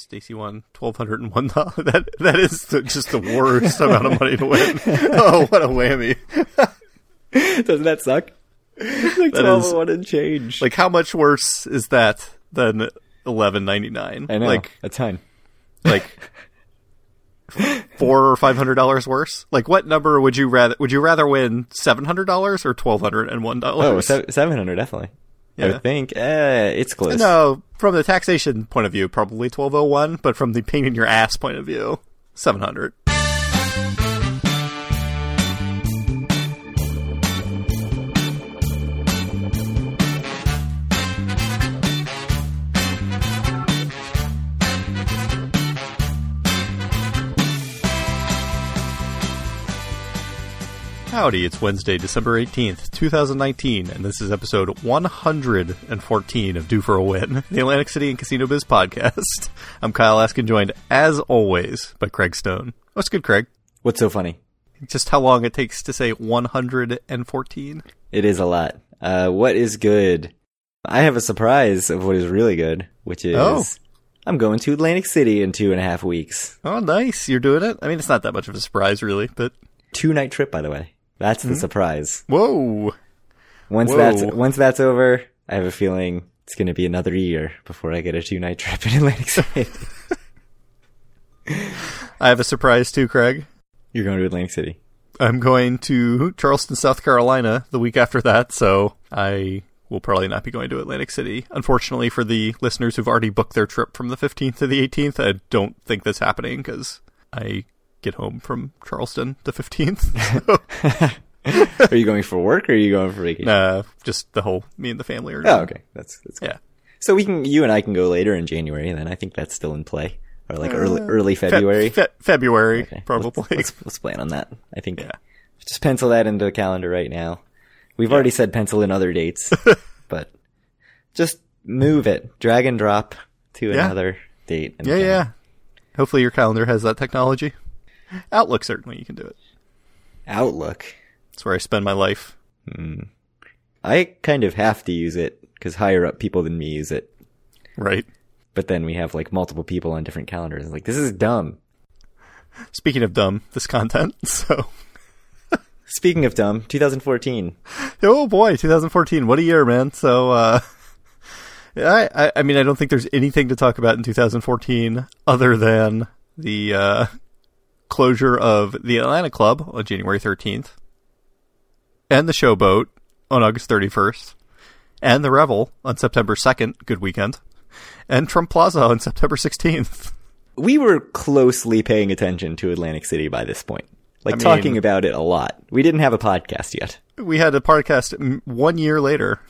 Stacy won twelve hundred and one dollars. That that is the, just the worst amount of money to win. Oh, what a whammy! Doesn't that suck? like That twelve is- oh one and change. Like, how much worse is that than eleven ninety nine? I know, Like, a ton. like four or five hundred dollars worse. Like, what number would you rather? Would you rather win seven hundred dollars or twelve hundred and one dollars? Oh, seven hundred definitely yeah. I would think. Eh, it's close. No, from the taxation point of view, probably 1201, but from the pain in your ass point of view, 700. Howdy, it's Wednesday, December 18th, 2019, and this is episode 114 of Due for a Win, the Atlantic City and Casino Biz podcast. I'm Kyle Askin, joined, as always, by Craig Stone. What's good, Craig? What's so funny? Just how long it takes to say 114? It is a lot. Uh, what is good? I have a surprise of what is really good, which is Oh. I'm going to Atlantic City in two and a half weeks. Oh, nice. You're doing it? I mean, it's not that much of a surprise, really, but Two night trip, by the way. That's the hmm? surprise. whoa. Once Whoa. that's once that's over, I have a feeling it's going to be another year before I get a two night trip in Atlantic City. I have a surprise too, Craig. You're going to Atlantic City. I'm going to Charleston, South Carolina the week after that, so I will probably not be going to Atlantic City. Unfortunately, for the listeners who've already booked their trip from the 15th to the 18th, I don't think that's happening because I get home from Charleston the 15th. Are you going for work or are you going for vacation? uh, just the whole, me and the family are Oh, okay. That's that's good. Yeah. So we can you and I can go later in January then. I think that's still in play. Or like early early February. Fe- February, Okay, probably. Let's, let's, let's plan on that. I think. Yeah. Just pencil that into the calendar right now. We've already said pencil in other dates, but just move it, drag and drop to Yeah. another date. and yeah, yeah. Hopefully your calendar has that technology. Outlook, certainly, you can do it. Outlook. It's where I spend my life. I kind of have to use it because higher up people than me use it. Right. But then we have like multiple people on different calendars. It's like this is dumb. Speaking of dumb, this content, so. Speaking of dumb, 2014. Oh boy, 2014. What a year, man. So, uh, I, I, I mean, I don't think there's anything to talk about in 2014 other than the, uh, closure of the Atlantic Club on January 13th and the Showboat on August 31st and the Revel on September 2nd. Good weekend. And Trump Plaza on September 16th. we were closely paying attention to Atlantic City by this point. Like I mean- talking about it a lot. We didn't have a podcast yet, We had a podcast one year later.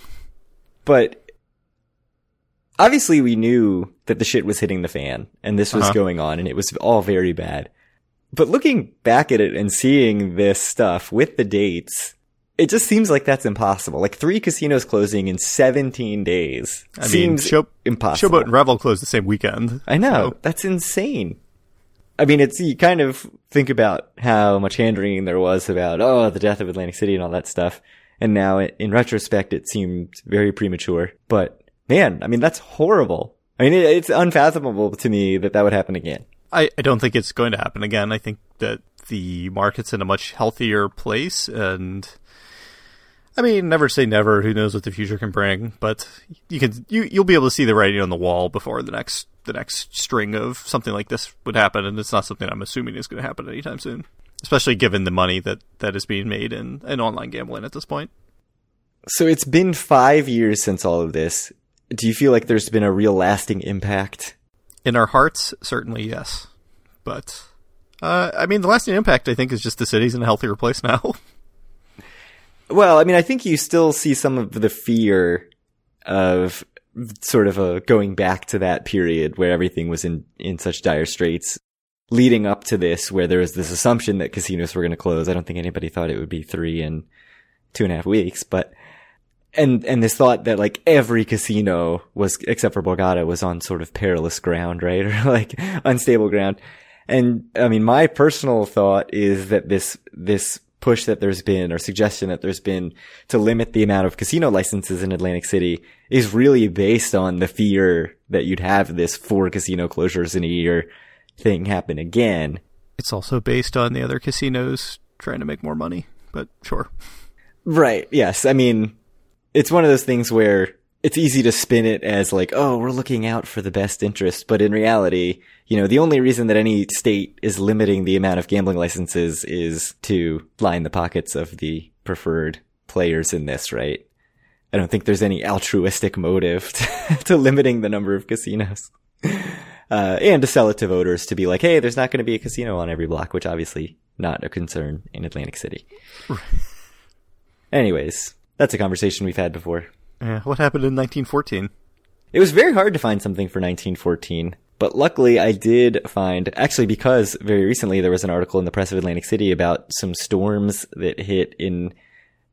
but obviously we knew that the shit was hitting the fan and this was Uh-huh. going on and it was all very bad. But looking back at it and seeing this stuff with the dates, it just seems like that's impossible. Like three casinos closing in 17 days I mean, seems Show, impossible. Showboat and Revel closed the same weekend. I know. So- That's insane. I mean, it's, you kind of think about how much hand wringing there was about, oh, the death of Atlantic City and all that stuff. And now it, in retrospect, it seemed very premature. But man, I mean, that's horrible. I mean, it, it's unfathomable to me that that would happen again. I, I don't think it's going to happen again. I think that the market's in a much healthier place and I mean, never say never. Who knows what the future can bring? But you can you you'll be able to see the writing on the wall before the next the next string of something like this would happen, and it's not something I'm assuming is going to happen anytime soon. Especially given the money that, that is being made in, in online gambling at this point. So it's been five years since all of this. Do you feel like there's been a real lasting impact? In our hearts, certainly yes. But uh, I mean, the lasting impact I think is just the city's in a healthier place now. Well, I mean, I think you still see some of the fear of sort of a going back to that period where everything was in, in such dire straits leading up to this, where there was this assumption that casinos were going to close. I don't think anybody thought it would be three and two and a half weeks, but, and, and this thought that like every casino was, except for Borgata, was on sort of perilous ground, right? Or like unstable ground. And I mean, my personal thought is that this, this push that there's been or suggestion that there's been to limit the amount of casino licenses in Atlantic City is really based on the fear that you'd have this four casino closures in a year thing happen again. It's also based on the other casinos trying to make more money, but sure. Right. Yes. I mean, it's one of those things where it's easy to spin it as like, oh, we're looking out for the best interest. But in reality, you know, the only reason that any state is limiting the amount of gambling licenses is to line the pockets of the preferred players in this, right? I don't think there's any altruistic motive to, to limiting the number of casinos. Uh, and to sell it to voters to be like, hey, there's not going to be a casino on every block, which obviously not a concern in Atlantic City. Anyways, that's a conversation we've had before. Yeah, what happened in 1914? It was very hard to find something for 1914, but luckily I did find, actually because very recently there was an article in the press of Atlantic City about some storms that hit in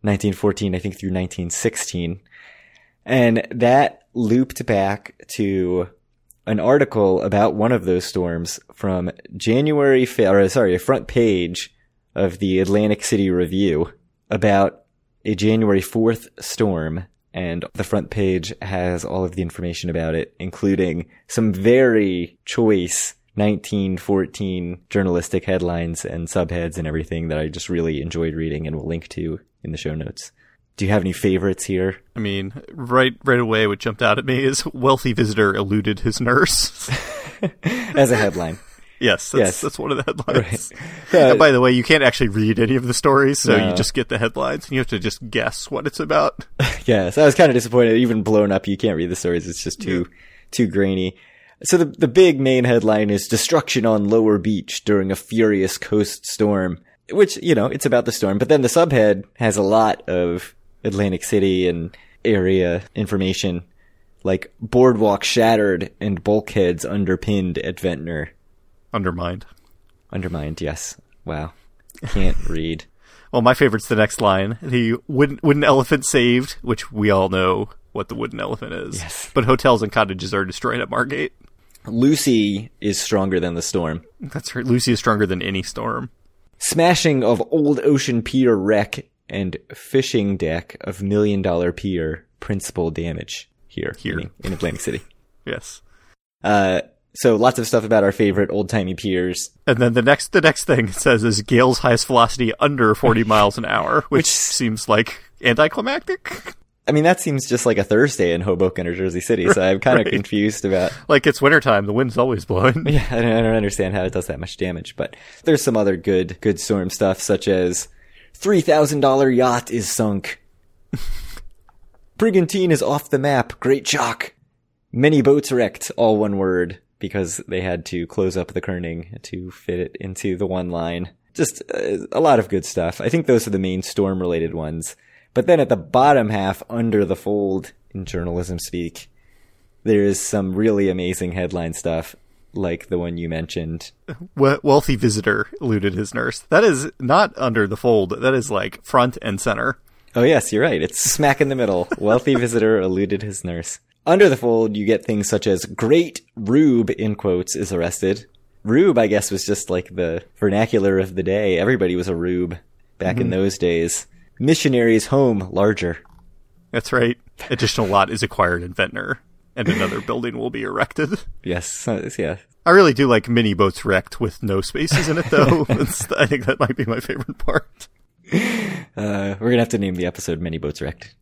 1914, I think through 1916. And that looped back to an article about one of those storms from January, or sorry, a front page of the Atlantic City Review about a January 4th storm and the front page has all of the information about it, including some very choice 1914 journalistic headlines and subheads and everything that I just really enjoyed reading and will link to in the show notes. Do you have any favorites here? I mean, right right away what jumped out at me is wealthy visitor eluded his nurse. As a headline. Yes, that's, yes. that's one of the headlines. Right. Uh, by the way, you can't actually read any of the stories, so no. you just get the headlines and you have to just guess what it's about. yes, I was kind of disappointed. Even blown up, you can't read the stories. It's just too yeah. too grainy. So the the big main headline is destruction on Lower Beach during a furious coast storm, which you know it's about the storm. But then the subhead has a lot of Atlantic City and area information, like boardwalk shattered and bulkheads underpinned at Ventnor. Undermined. Undermined, yes. Wow. Can't read. Well, my favorite's the next line. The wooden, wooden elephant saved, which we all know what the wooden elephant is. Yes. But hotels and cottages are destroyed at Margate. Lucy is stronger than the storm. That's right. Lucy is stronger than any storm. Smashing of Old Ocean Pier wreck and fishing deck of Million Dollar Pier principal damage here. Here. In Atlantic City. yes. Uh, so lots of stuff about our favorite old timey piers. And then the next the next thing it says is Gale's highest velocity under 40 miles an hour, which, which seems like anticlimactic. I mean, that seems just like a Thursday in Hoboken or Jersey City, so I'm kind of right. confused about. Like it's wintertime, the wind's always blowing. Yeah, I don't, I don't understand how it does that much damage, but there's some other good, good storm stuff, such as $3,000 yacht is sunk. Brigantine is off the map. Great shock. Many boats wrecked. All one word because they had to close up the kerning to fit it into the one line. Just uh, a lot of good stuff. I think those are the main storm related ones. But then at the bottom half, under the fold in journalism speak, there's some really amazing headline stuff like the one you mentioned. Wealthy visitor eluded his nurse. That is not under the fold. That is like front and center. Oh yes, you're right. It's smack in the middle. Wealthy visitor eluded his nurse. Under the fold, you get things such as great Rube, in quotes, is arrested. Rube, I guess, was just like the vernacular of the day. Everybody was a Rube back mm-hmm. in those days. Missionary's home larger. That's right. Additional lot is acquired in Ventnor, and another building will be erected. Yes, yeah. I really do like mini boats wrecked with no spaces in it, though. I think that might be my favorite part. Uh, we're gonna have to name the episode "Mini Boats Wrecked."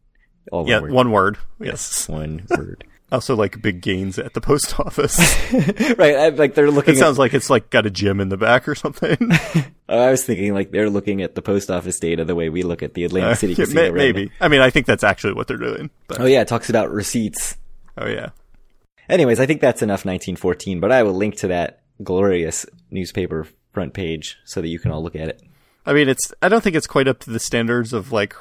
All one yeah, word. one word. Yes, one word. also, like big gains at the post office. right, I, like they're looking. It sounds like it's like got a gym in the back or something. I was thinking like they're looking at the post office data the way we look at the Atlantic uh, City casino. May, maybe. I mean, I think that's actually what they're doing. But. Oh yeah, it talks about receipts. Oh yeah. Anyways, I think that's enough 1914, but I will link to that glorious newspaper front page so that you can all look at it. I mean, it's. I don't think it's quite up to the standards of like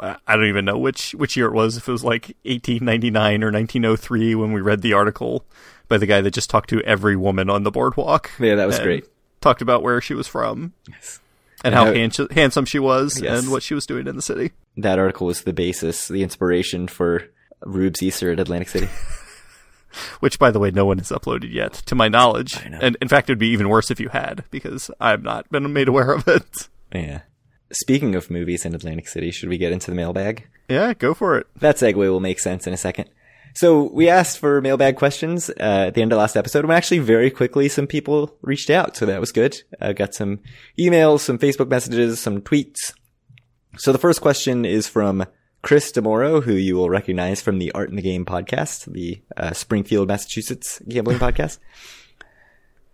I don't even know which which year it was. If it was like 1899 or 1903 when we read the article by the guy that just talked to every woman on the boardwalk. Yeah, that was great. Talked about where she was from. Yes. And, how hand- handsome she was yes. and what she was doing in the city. That article was the basis, the inspiration for Rube's Easter at Atlantic City. Which, by the way, no one has uploaded yet, to my knowledge. And in fact, it would be even worse if you had, because I've not been made aware of it. Yeah. Speaking of movies in Atlantic City, should we get into the mailbag? Yeah, go for it. That segue will make sense in a second. So we asked for mailbag questions uh, at the end of last episode, and actually very quickly some people reached out, so that was good. I uh, got some emails, some Facebook messages, some tweets. So the first question is from Chris Demoro, who you will recognize from the Art in the Game podcast, the uh, Springfield, Massachusetts gambling podcast.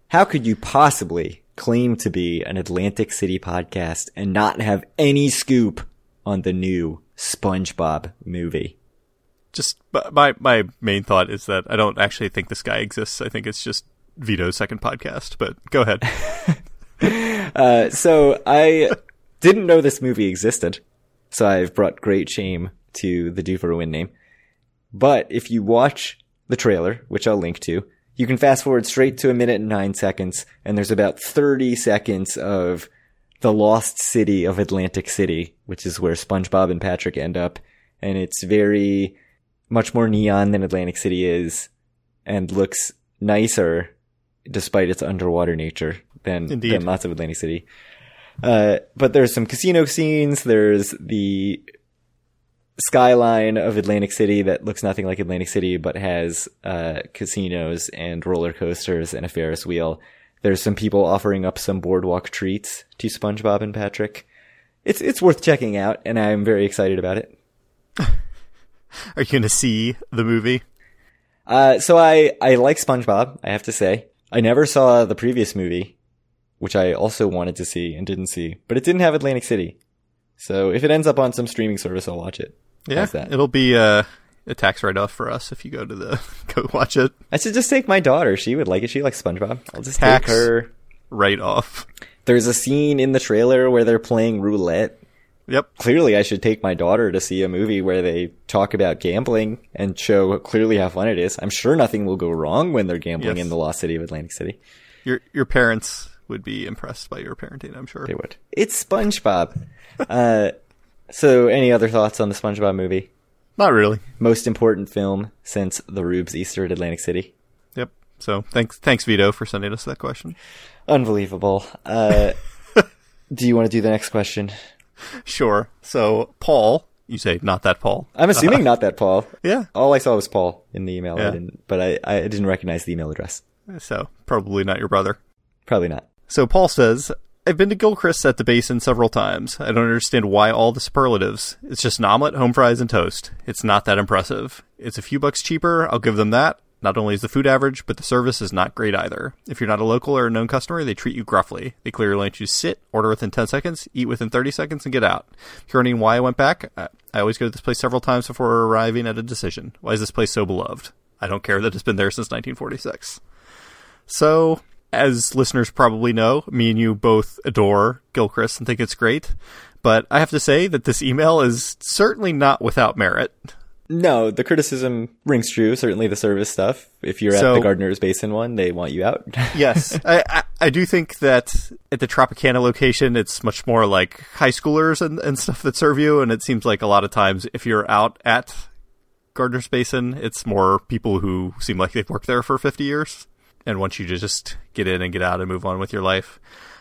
How could you possibly claim to be an Atlantic City podcast and not have any scoop on the new SpongeBob movie? just my my main thought is that I don't actually think this guy exists. I think it's just Vito's second podcast. But go ahead. uh, so I didn't know this movie existed, so I've brought great shame to the Due for a Win name. But if you watch the trailer, which I'll link to, you can fast forward straight to a minute and nine seconds, and there's about 30 seconds of the lost city of Atlantic City, which is where SpongeBob and Patrick end up. And it's very much more neon than Atlantic City is and looks nicer despite its underwater nature than, than lots of Atlantic City. Uh, but there's some casino scenes. There's the skyline of Atlantic City that looks nothing like Atlantic City, but has uh, casinos and roller coasters and a Ferris wheel. There's some people offering up some boardwalk treats to SpongeBob and Patrick. It's it's worth checking out, and I'm very excited about it. Are you going to see the movie? Uh, so I, I like SpongeBob, I have to say. I never saw the previous movie, which I also wanted to see and didn't see, but it didn't have Atlantic City. So if it ends up on some streaming service, I'll watch it. Yeah, it'll be uh, a tax write off for us if you go to the go watch it. I should just take my daughter. She would like it. She likes SpongeBob. I'll just tax take her. Write off. There's a scene in the trailer where they're playing roulette Yep. Clearly, I should take my daughter to see a movie where they talk about gambling and show clearly how fun it is. I'm sure nothing will go wrong when they're gambling yes. in the lost city of Atlantic City. Your your parents would be impressed by your parenting, I'm sure. They would. It's SpongeBob. uh, so, any other thoughts on the SpongeBob movie? Not really. Most important film since the Rubes Easter at Atlantic City. Yep. So, thanks, thanks Vito, for sending us that question. Unbelievable. Uh, do you want to do the next question? sure. So Paul, you say not that Paul. I'm assuming not that Paul. Yeah. All I saw was Paul in the email. Yeah. I didn't, but I, I didn't recognize the email address. So probably not your brother. Probably not. So Paul says, I've been to Gilchrist at the basin several times. I don't understand why all the superlatives. It's just an omelet, home fries, and toast. It's not that impressive. It's a few bucks cheaper. I'll give them that. Not only is the food average, but the service is not great either. If you're not a local or a known customer, they treat you gruffly. They clearly let you sit, order within 10 seconds, eat within 30 seconds, and get out. If you're wondering why I went back, I always go to this place several times before arriving at a decision. Why is this place so beloved? I don't care that it's been there since 1946. So, as listeners probably know, me and you both adore Gilchrist and think it's great. But I have to say that this email is certainly not without merit. No, the criticism rings true. Certainly, the service stuff. If you're so, at the Gardner's Basin one, they want you out. yes, I, I, I do think that at the Tropicana location, it's much more like high schoolers and, and stuff that serve you. And it seems like a lot of times, if you're out at Gardner's Basin, it's more people who seem like they've worked there for 50 years and want you to just get in and get out and move on with your life.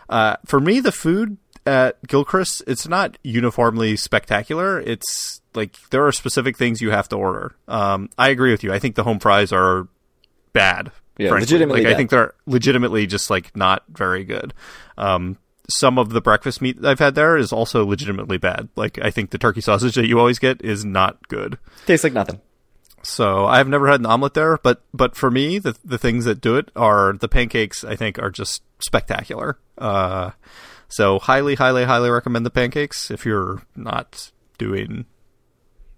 Uh, for me, the food at Gilchrist, it's not uniformly spectacular. It's like there are specific things you have to order. Um, I agree with you. I think the home fries are bad. Yeah, frankly. legitimately. Like bad. I think they're legitimately just like not very good. Um, some of the breakfast meat I've had there is also legitimately bad. Like I think the turkey sausage that you always get is not good. Tastes like nothing. So I've never had an omelet there, but but for me, the the things that do it are the pancakes. I think are just spectacular. Uh, so highly, highly, highly recommend the pancakes if you're not doing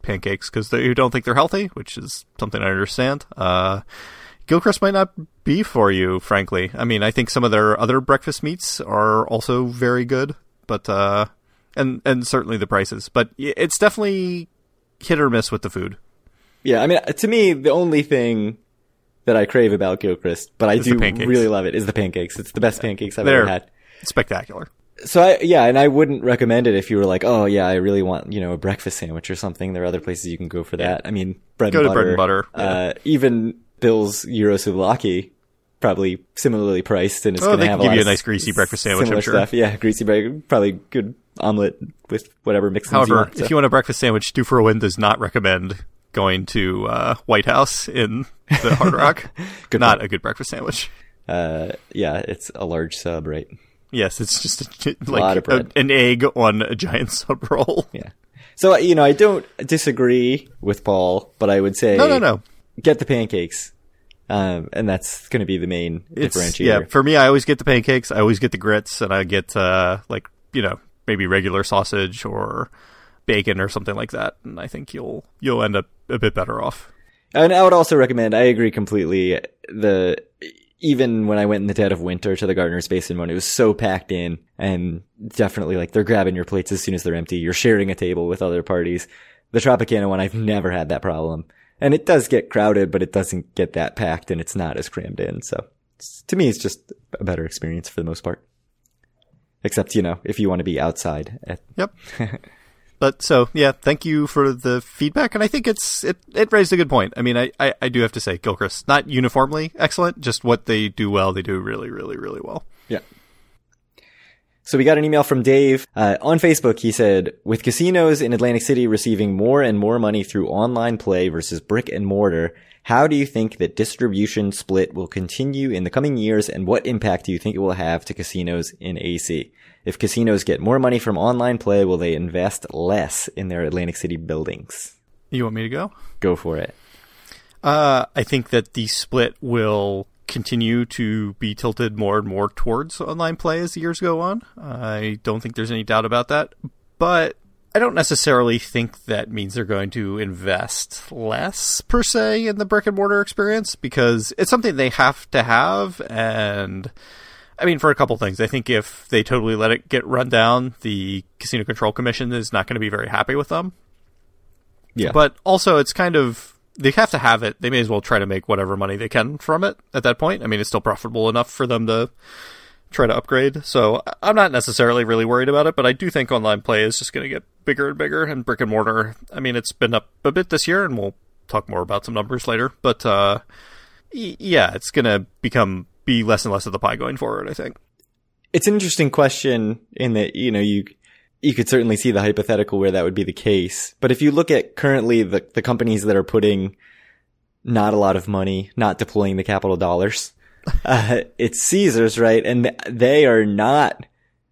pancakes because you don't think they're healthy, which is something I understand. Uh, Gilchrist might not be for you, frankly. I mean, I think some of their other breakfast meats are also very good, but uh, and and certainly the prices. But it's definitely hit or miss with the food. Yeah, I mean, to me, the only thing that I crave about Gilchrist, but I it's do really love it, is the pancakes. It's the best pancakes I've They're ever had. Spectacular so I, yeah, and I wouldn't recommend it if you were like, oh yeah, I really want you know a breakfast sandwich or something. There are other places you can go for that. I mean, bread go and to butter. bread and butter. Yeah. Uh, even Bill's Gyro Souvlaki, probably similarly priced, and it's oh, going to have give a you a nice greasy breakfast sandwich. I'm sure. Stuff. Yeah, greasy bread, probably good omelet with whatever mixins you However, want. so. if you want a breakfast sandwich, Due for a Win does not recommend going to uh, White House in the Hard Rock. Not point. a good breakfast sandwich. uh, yeah, it's a large sub, right? Yes, it's just a, like bread. a- an egg on a giant sub roll. Yeah. So you know, I don't disagree with Paul, but I would say No, no, no. get the pancakes, um, and that's going to be the main It's, differentiator. yeah, for me, I always get the pancakes. I always get the grits, and I get uh, like you know maybe regular sausage or bacon or something like that. And I think you'll you'll end up a bit better off. And I would also recommend. I agree completely. The even when I went in the dead of winter to the Gardner's Basin one, it was so packed in, and definitely like they're grabbing your plates as soon as they're empty. You're sharing a table with other parties. The Tropicana one, I've never had that problem, and it does get crowded, but it doesn't get that packed, and it's not as crammed in. So to me, it's just a better experience for the most part. Except you know, if you want to be outside at Yep. but so yeah, thank you for the feedback, and I think it's it it raised a good point. I mean, I I, I do have to say, Gilchrist not uniformly excellent, just what they do well, they do really really really well. Yeah. So we got an email from Dave uh, on Facebook. He said, "With casinos in Atlantic City receiving more and more money through online play versus brick and mortar, how do you think that distribution split will continue in the coming years, and what impact do you think it will have to casinos in AC? If casinos get more money from online play, will they invest less in their Atlantic City buildings? You want me to go? Go for it. Uh, I think that the split will continue to be tilted more and more towards online play as the years go on. I don't think there's any doubt about that. But I don't necessarily think that means they're going to invest less per se in the brick and mortar experience because it's something they have to have and I mean, for a couple things. I think if they totally let it get run down, the Casino Control Commission is not going to be very happy with them. Yeah. But also, it's kind of they have to have it. They may as well try to make whatever money they can from it at that point. I mean, it's still profitable enough for them to try to upgrade. So I'm not necessarily really worried about it, but I do think online play is just going to get bigger and bigger. And brick and mortar, I mean, it's been up a bit this year, and we'll talk more about some numbers later. But uh, y- yeah, it's going to become be less and less of the pie going forward. I think. it's an interesting question in that you know you you could certainly see the hypothetical where that would be the case but if you look at currently the the companies that are putting not a lot of money not deploying the capital dollars uh, it's Caesars right and they are not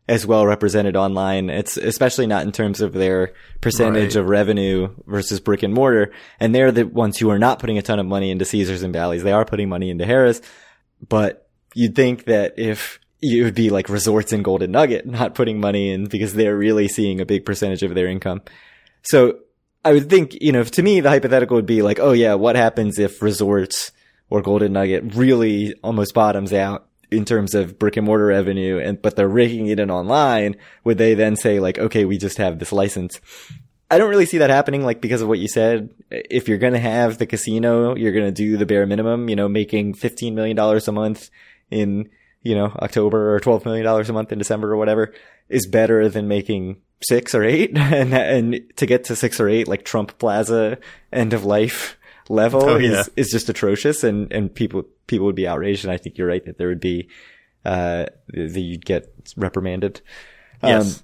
as well represented online it's especially not in terms of their percentage Right. of revenue versus brick and mortar and they're the ones who are not putting a ton of money into Caesars and Bally's they are putting money into Harrah's but you'd think that if it would be like resorts and Golden Nugget not putting money in because they're really seeing a big percentage of their income. So I would think, you know, to me, the hypothetical would be like, oh yeah, what happens if resorts or Golden Nugget really almost bottoms out in terms of brick and mortar revenue and, but they're raking it in online? Would they then say like, okay, we just have this license? I don't really see that happening, like because of what you said. If you're going to have the casino, you're going to do the bare minimum, you know, making $15 million a month in, you know, October or $12 million a month in December or whatever is better than making six or eight. And, and to get to six or eight, like Trump Plaza end of life level Oh, yeah. is, is just atrocious. And, and people, people would be outraged. And I think you're right that there would be, uh, that you'd get reprimanded. Yes.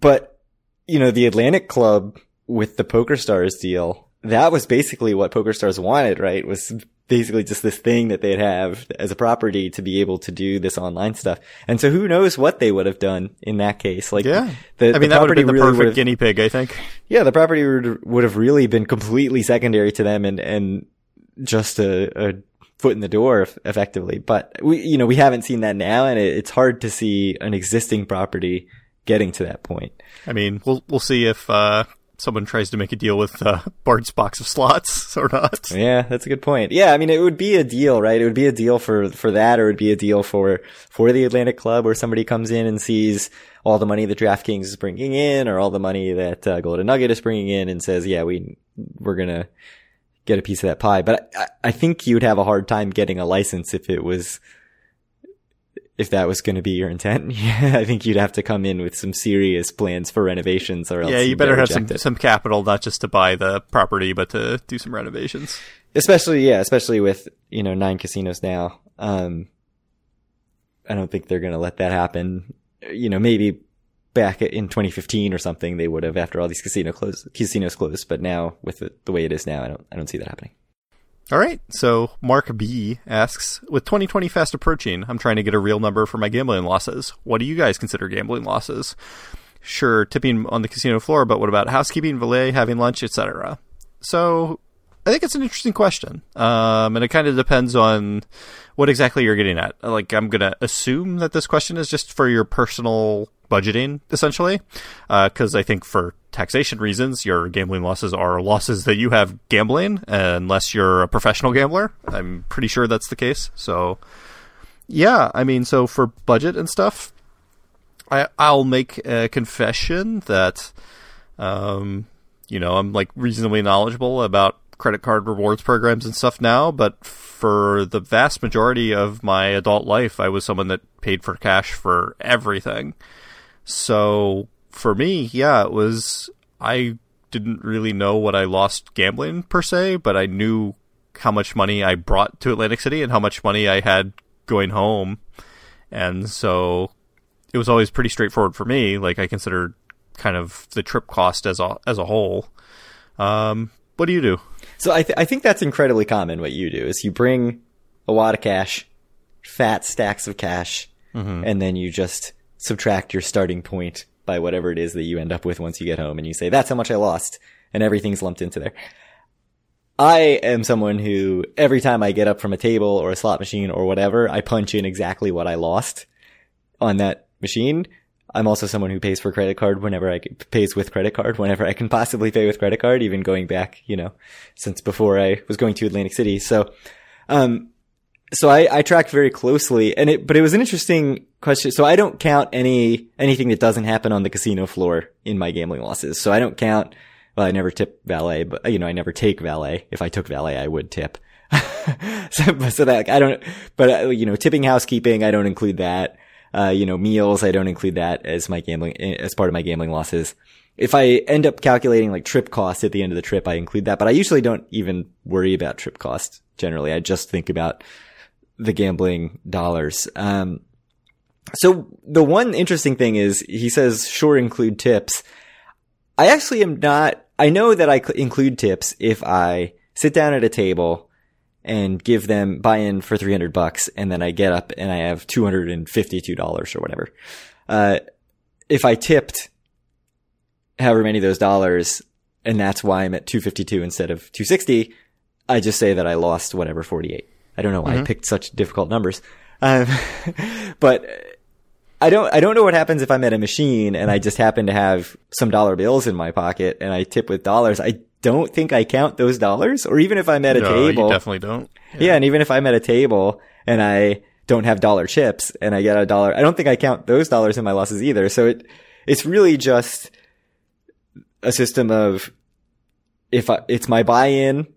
But, you know, the Atlantic Club with the Poker Stars deal, that was basically what Poker Stars wanted, right? Was basically just this thing that they'd have as a property to be able to do this online stuff. And so who knows what they would have done in that case? Like, yeah. the, I mean, the that would have been the really perfect guinea pig. I think. yeah, the property would, would have really been completely secondary to them and, and just a, a foot in the door effectively. But we, you know, we haven't seen that now and it, it's hard to see an existing property getting to that point. I mean, we'll we'll see if uh, someone tries to make a deal with uh, Bard's box of slots or not. Yeah, that's a good point. Yeah, I mean, it would be a deal, right? It would be a deal for, for that, or it would be a deal for, for the Atlantic Club where somebody comes in and sees all the money that DraftKings is bringing in or all the money that uh, Golden Nugget is bringing in and says, yeah, we, we're gonna get a piece of that pie. But I, I think you'd have a hard time getting a license if it was, if that was going to be your intent. Yeah, I think you'd have to come in with some serious plans for renovations or else Yeah, you better have some some capital, not just to buy the property, but to do some renovations. especially yeah, especially with you know nine casinos now. Um, I don't think they're going to let that happen. You know, maybe back in 2015 or something, they would have after all these casino close, casinos closed. But now, with it the way it is now, I don't I don't see that happening. All right. So Mark B asks, with 2020 fast approaching, I'm trying to get a real number for my gambling losses. What do you guys consider gambling losses? Sure, tipping on the casino floor, but what about housekeeping, valet, having lunch, etc.? So I think it's an interesting question. Um, and it kind of depends on what exactly you're getting at. Like, I'm going to assume that this question is just for your personal budgeting, essentially. Because uh, I think for taxation reasons, your gambling losses are losses that you have gambling, unless you're a professional gambler. I'm pretty sure that's the case. So, yeah, I mean, so for budget and stuff, I, I'll make a confession that, um, you know, I'm like reasonably knowledgeable about credit card rewards programs and stuff now, but for the vast majority of my adult life, I was someone that paid for cash for everything. So for me, yeah, it was, I didn't really know what I lost gambling per se, but I knew how much money I brought to Atlantic City and how much money I had going home. And so it was always pretty straightforward for me. Like I considered kind of the trip cost as a, as a whole. Um, what do you do? So I, th- I think that's incredibly common. What you do is you bring a wad of cash, fat stacks of cash, mm-hmm. and then you just subtract your starting point by whatever it is that you end up with once you get home, and you say that's how much I lost, and everything's lumped into there. I am someone who every time I get up from a table or a slot machine or whatever, I punch in exactly what I lost on that machine I'm also someone who pays for credit card whenever I pays with credit card whenever I can possibly pay with credit card, even going back, you know, since before I was going to Atlantic City. So, um, so I, I tracked very closely and it, but it was an interesting question. So I don't count any, anything that doesn't happen on the casino floor in my gambling losses. So I don't count, well, I never tip valet, but you know, I never take valet. If I took valet, I would tip. so, so that, like, I don't, but, uh, you know, tipping housekeeping, I don't include that. Uh, you know, meals, I don't include that as my gambling, as part of my gambling losses. If I end up calculating like trip cost at the end of the trip, I include that, but I usually don't even worry about trip cost generally. I just think about the gambling dollars. Um, so the one interesting thing is he says, sure, include tips. I actually am not, I know that I include tips if I sit down at a table and give them buy in for 300 bucks and then I get up and I have $252 or whatever. Uh, if I tipped however many of those dollars and that's why I'm at 252 instead of 260, I just say that I lost whatever 48. I don't know why mm-hmm. I picked such difficult numbers. Um, but I don't, I don't know what happens if I'm at a machine and I just happen to have some dollar bills in my pocket and I tip with dollars. I don't think I count those dollars, or even if I'm at a no, table. You definitely don't. Yeah. yeah, and even if I'm at a table and I don't have dollar chips and I get a dollar, I don't think I count those dollars in my losses either. So it, it's really just a system of if I, it's my buy-in.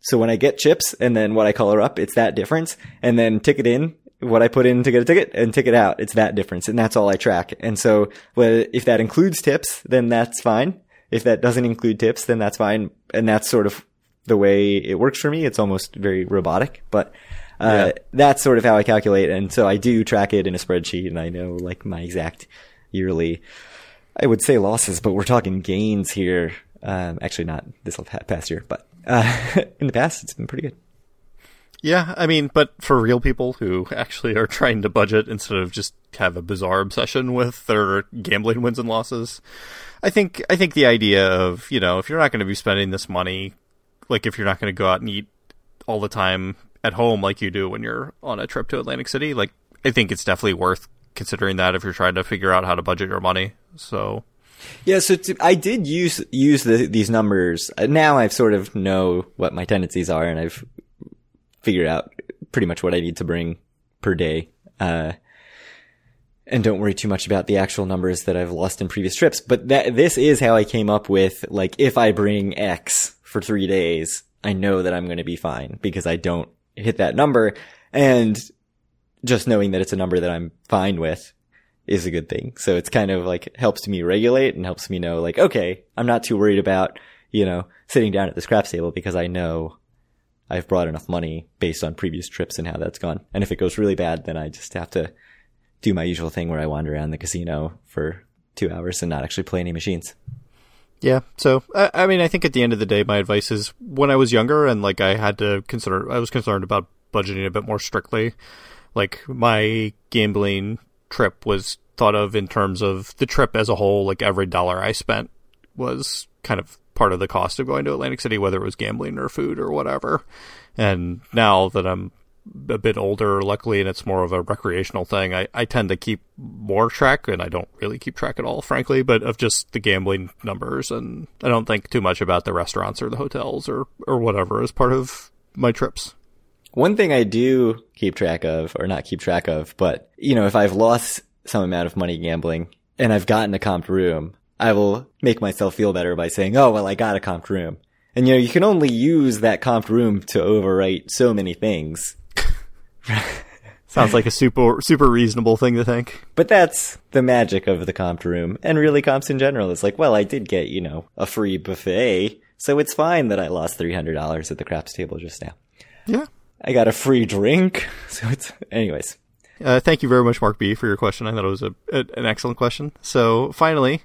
So when I get chips and then what I color up, it's that difference. And then ticket in, what I put in to get a ticket and ticket out, it's that difference. And that's all I track. And so well, if that includes tips, then that's fine. If that doesn't include tips, then that's fine. And that's sort of the way it works for me. It's almost very robotic, but uh, yeah. that's sort of how I calculate. And so I do track it in a spreadsheet and I know like my exact yearly, I would say losses, but we're talking gains here. Um, actually not this past year, but, uh, in the past, it's been pretty good. Yeah, I mean, but for real people who actually are trying to budget instead of just have a bizarre obsession with their gambling wins and losses, I think I think the idea of you know if you're not going to be spending this money, like if you're not going to go out and eat all the time at home like you do when you're on a trip to Atlantic City, like I think it's definitely worth considering that if you're trying to figure out how to budget your money. So yeah, so I did use use the, these numbers. Now I've sort of know what my tendencies are, and I've figured out pretty much what I need to bring per day. Uh, and don't worry too much about the actual numbers that I've lost in previous trips. But that, this is how I came up with, like, if I bring X for three days, I know that I'm going to be fine because I don't hit that number. And just knowing that it's a number that I'm fine with is a good thing. So it's kind of like helps me regulate and helps me know, like, okay, I'm not too worried about, you know, sitting down at the craps table because I know I've brought enough money based on previous trips and how that's gone. And if it goes really bad, then I just have to do my usual thing where I wander around the casino for two hours and not actually play any machines. Yeah. So, I, I mean, I think at the end of the day, my advice is when I was younger and like I had to consider, I was concerned about budgeting a bit more strictly. Like my gambling trip was thought of in terms of the trip as a whole. Like every dollar I spent was kind of part of the cost of going to Atlantic City, whether it was gambling or food or whatever. And now that I'm a bit older, luckily, and it's more of a recreational thing, I, I tend to keep more track, and I don't really keep track at all, frankly, but of just the gambling numbers. And I don't think too much about the restaurants or the hotels or, or whatever as part of my trips. One thing I do keep track of, or not keep track of, but, you know, if I've lost some amount of money gambling and I've gotten a comped room, I will make myself feel better by saying, oh, well, I got a comped room. And you know, you can only use that comped room to overwrite so many things. Sounds like a super super reasonable thing to think. But that's the magic of the comped room, and really comps in general. It's like, well, I did get you know a free buffet, so it's fine that I lost three hundred dollars at the craps table just now. Yeah. I got a free drink, so it's anyways. Uh, thank you very much, Mark B, for your question. I thought it was a, a, an excellent question. So finally,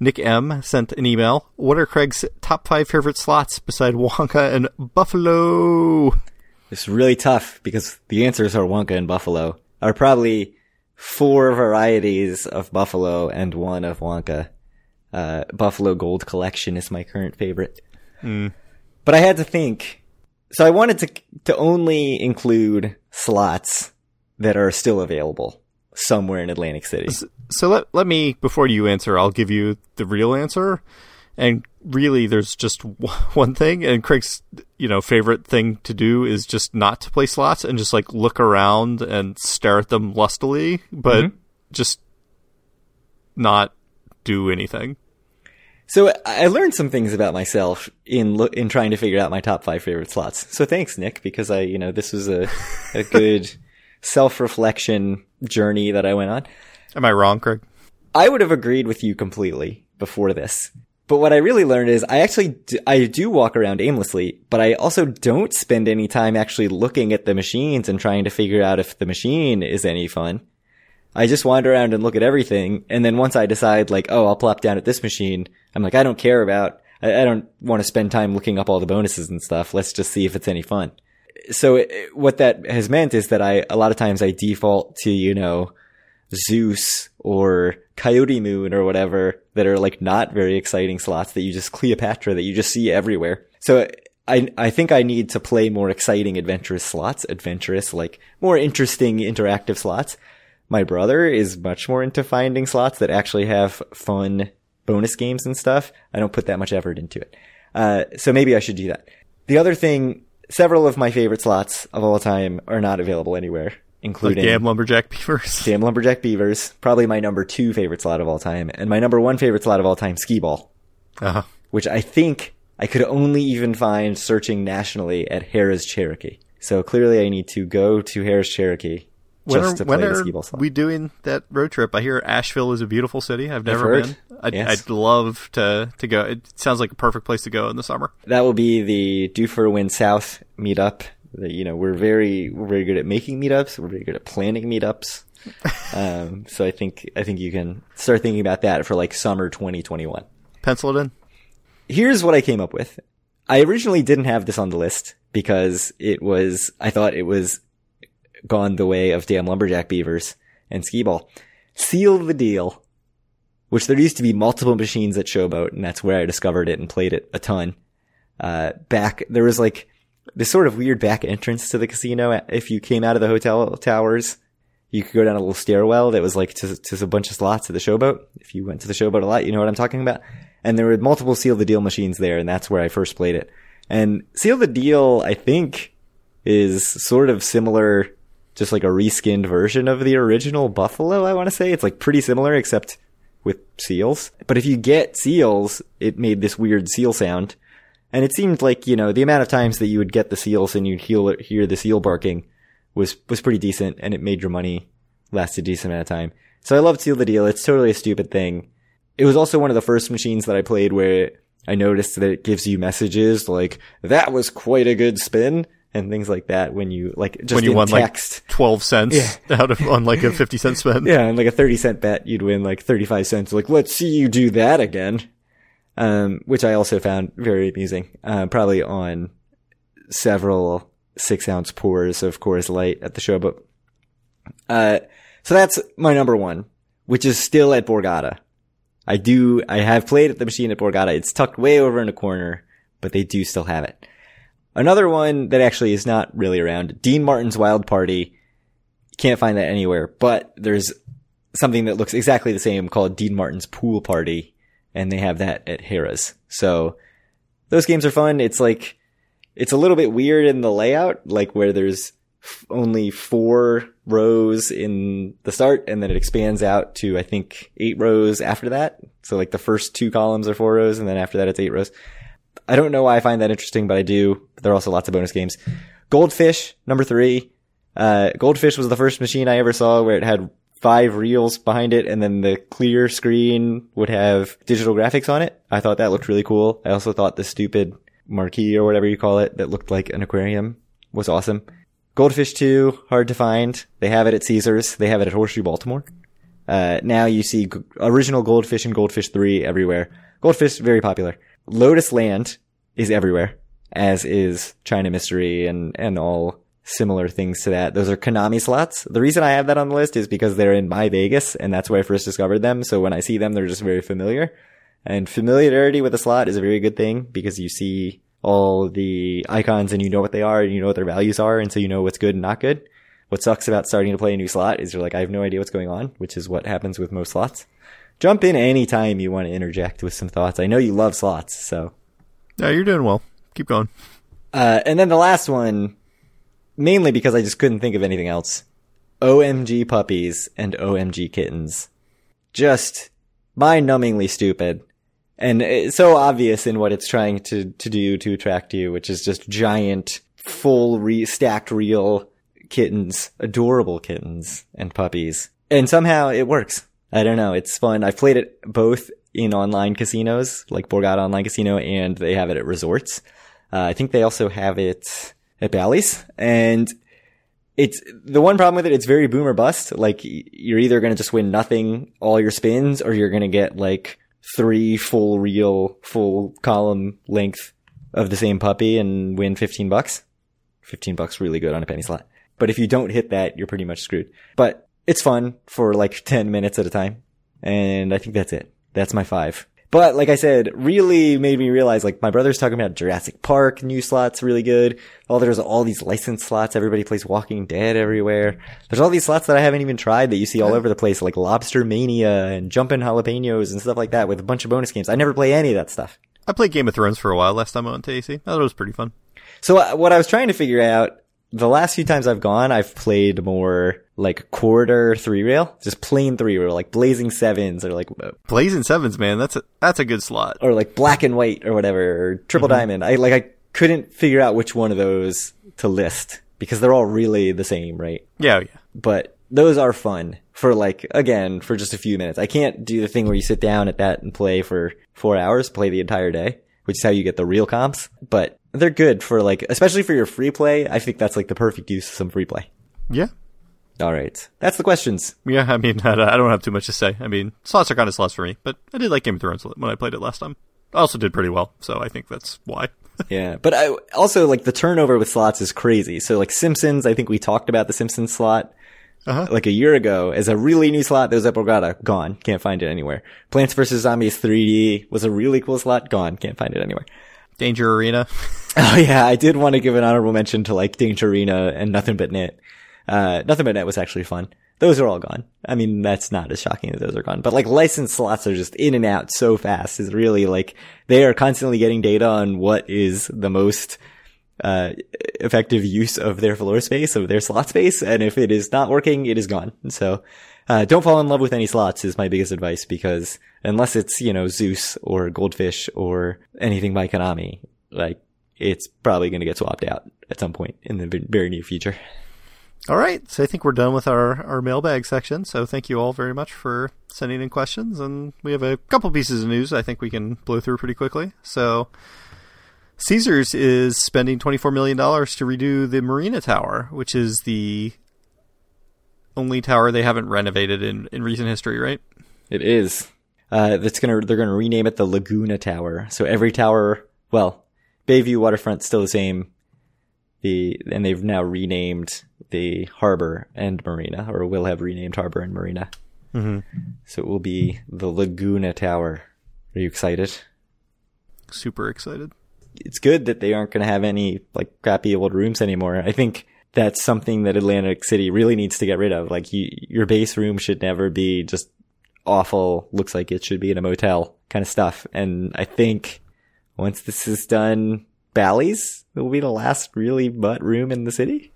Nick M sent an email. What are Craig's top five favorite slots beside Wonka and Buffalo? It's really tough because the answers are Wonka and Buffalo. Are probably four varieties of Buffalo and one of Wonka. Uh, Buffalo Gold Collection is my current favorite. Mm. But I had to think. So I wanted to to only include slots that are still available somewhere in Atlantic City. So let let me before you answer, I'll give you the real answer. And really, there's just one thing. And Craig's, you know, favorite thing to do is just not to play slots and just like look around and stare at them lustily, but mm-hmm. just not do anything. So I learned some things about myself in lo- in trying to figure out my top five favorite slots. So thanks, Nick, because I, you know, this was a a good self reflection journey that I went on. Am I wrong, Craig? I would have agreed with you completely before this. But what I really learned is I actually do, I do walk around aimlessly, but I also don't spend any time actually looking at the machines and trying to figure out if the machine is any fun. I just wander around and look at everything, and then once I decide like, oh, I'll plop down at this machine, I'm like, I don't care about, I, I don't want to spend time looking up all the bonuses and stuff. Let's just see if it's any fun. So it, what that has meant is that I a lot of times I default to you know Zeus or Coyote Moon or whatever that are like not very exciting slots that you just Cleopatra that you just see everywhere. So I I think I need to play more exciting adventurous slots, adventurous like more interesting interactive slots. My brother is much more into finding slots that actually have fun bonus games and stuff. I don't put that much effort into it. Uh, so maybe I should do that. The other thing, several of my favorite slots of all time are not available anywhere including like Dam Lumberjack Beavers. Dam Lumberjack Beavers, probably my number two favorite slot of all time, and my number one favorite slot of all time, Skee Ball, uh-huh. which I think I could only even find searching nationally at Harrah's Cherokee. So clearly, I need to go to Harrah's Cherokee when just are, to play when the are skee ball slot. we doing that road trip? I hear Asheville is a beautiful city. I've never heard. been. I'd, Yes. I'd love to to go. It sounds like a perfect place to go in the summer. That will be the Due for Win South meetup. The- You know, we're very we're very good at making meetups. We're very good at planning meetups. um, so I think I think you can start thinking about that for like summer 2021. Pencil it in. here's what I came up with. I originally didn't have this on the list because it was, I thought it was gone the way of damn lumberjack beavers and skee ball. Seal the deal, which there used to be multiple machines at Showboat, and that's where I discovered it and played it a ton. Uh, back, there was like this sort of weird back entrance to the casino. If you came out of the hotel towers, you could go down a little stairwell that was like to, to a bunch of slots at the Showboat. If you went to the Showboat a lot, you know what I'm talking about. And there were multiple Seal the Deal machines there, and that's where I first played it. And Seal the Deal, I think, is sort of similar, just like a reskinned version of the original Buffalo, I want to say. It's like pretty similar, except with seals. But if you get seals, it made this weird seal sound. And it seemed like, you know, the amount of times that you would get the seals and you'd hear, hear the seal barking was, was pretty decent and it made your money last a decent amount of time. So I loved Seal the Deal. It's totally a stupid thing. It was also one of the first machines that I played where I noticed that it gives you messages like, that was quite a good spin. And things like that when you like just when you in won text. like twelve cents out of on like a fifty cent spend. yeah, and like a 30 cent bet, you'd win like 35 cents. Like, let's see you do that again. Um, which I also found very amusing. Uh, probably on several six ounce pours of Coors Light at the show, but, uh, so that's my number one, which is still at Borgata. I do, I have played at the machine at Borgata. It's tucked way over in a corner, but they do still have it. Another one that actually is not really around, Dean Martin's Wild Party. Can't find that anywhere, but there's something that looks exactly the same called Dean Martin's Pool Party, and they have that at Harrah's. So those games are fun. It's like, it's a little bit weird in the layout, like where there's f- only four rows in the start, and then it expands out to, I think, eight rows after that. So like the first two columns are four rows, and then after that it's eight rows. I don't know why I find that interesting, but I do. There are also lots of bonus games. Goldfish, number three. Uh, Goldfish was the first machine I ever saw where it had five reels behind it and then the clear screen would have digital graphics on it. I thought that looked really cool. I also thought the stupid marquee or whatever you call it that looked like an aquarium was awesome. Goldfish 2, hard to find. They have it at Caesars. They have it at Horseshoe Baltimore. Uh, now you see original Goldfish and Goldfish 3 everywhere. Goldfish, very popular. Lotus Land is everywhere, as is China Mystery and, and all similar things to that. Those are Konami slots. The reason I have that on the list is because they're in My Vegas, and that's where I first discovered them. So when I see them, they're just very familiar. And familiarity with a slot is a very good thing because you see all the icons and you know what they are and you know what their values are, and so you know what's good and not good. What sucks about starting to play a new slot is you're like, I have no idea what's going on, which is what happens with most slots. Jump in anytime you want to interject with some thoughts. I know you love slots, so. Yeah, you're doing well. Keep going. Uh, and then the last one, mainly because I just couldn't think of anything else. OMG puppies and OMG kittens. Just mind-numbingly stupid. And it's so obvious in what it's trying to, to do to attract you, which is just giant, full re- stacked real kittens, adorable kittens and puppies. And somehow it works. I don't know. It's fun. I've played it both in online casinos, like Borgata Online Casino, and they have it at resorts. Uh, I think they also have it at Bally's. And it's the one problem with it. It's very boom or bust. Like you're either going to just win nothing all your spins, or you're going to get like three full reel, full column length of the same puppy and win 15 bucks. 15 bucks really good on a penny slot. But if you don't hit that, you're pretty much screwed. But it's fun for like 10 minutes at a time. And I think that's it. That's my five. But like I said, really made me realize like my brother's talking about Jurassic Park new slots really good. Oh, there's all these licensed slots. Everybody plays Walking Dead everywhere. There's all these slots that I haven't even tried that you see all over the place, like Lobster Mania and Jumpin' Jalapenos and stuff like that with a bunch of bonus games. I never play any of that stuff. I played Game of Thrones for a while last time I went to AC. I thought it was pretty fun. So uh, what I was trying to figure out, the last few times I've gone, I've played more like quarter three reel, just plain three reel, like Blazing Sevens or like uh, Blazing Sevens, man, that's a that's a good slot. or like Black and White or whatever, or Triple Diamond. I like I couldn't figure out which one of those to list because they're all really the same, right? Yeah, yeah. But those are fun for like again for just a few minutes. I can't do the thing where you sit down at that and play for four hours, play the entire day, which is how you get the real comps. But they're good for like, especially for your free play. I think that's like the perfect use of some free play. Yeah. All right, that's the questions. Yeah, I mean, I don't have too much to say. I mean, slots are kind of slots for me, but I did like Game of Thrones when I played it last time. I also did pretty well, so I think that's why. Yeah, but I also like the turnover with slots is crazy. So like Simpsons, I think we talked about the Simpsons slot Uh-huh. like a year ago as a really new slot that was at Borgata. Gone. Can't find it anywhere. Plants vs. Zombies 3D was a really cool slot. Gone. Can't find it anywhere. Danger Arena. Oh yeah, I did want to give an honorable mention to like Danger Arena and Nothing But Net. Uh, Nothing But Net was actually fun. Those are all gone. I mean, that's not as shocking that those are gone, but like licensed slots are just in and out so fast. Is really like they are constantly getting data on what is the most uh, effective use of their floor space, of their slot space. And if it is not working, it is gone. So, uh, don't fall in love with any slots is my biggest advice because unless it's, you know, Zeus or Goldfish or anything by Konami, like it's probably going to get swapped out at some point in the very near future. All right, so I think we're done with our, our mailbag section. So thank you all very much for sending in questions, and we have a couple pieces of news I think we can blow through pretty quickly. So Caesars is spending $24 million to redo the Marina Tower, which is the only tower they haven't renovated in, in recent history, right? It is. Uh, that's gonna, they're gonna rename it the Laguna Tower. So every tower, well, Bayview Waterfront's still the same. The, and they've now renamed the harbor and marina, or will have renamed harbor and marina. Mm-hmm. So it will be the Laguna Tower. Are you excited? Super excited. It's good that they aren't going to have any like crappy old rooms anymore. I think that's something that Atlantic City really needs to get rid of. Like you, your base room should never be just awful, looks like it should be in a motel kind of stuff. And I think once this is done, Bally's will be the last really butt room in the city.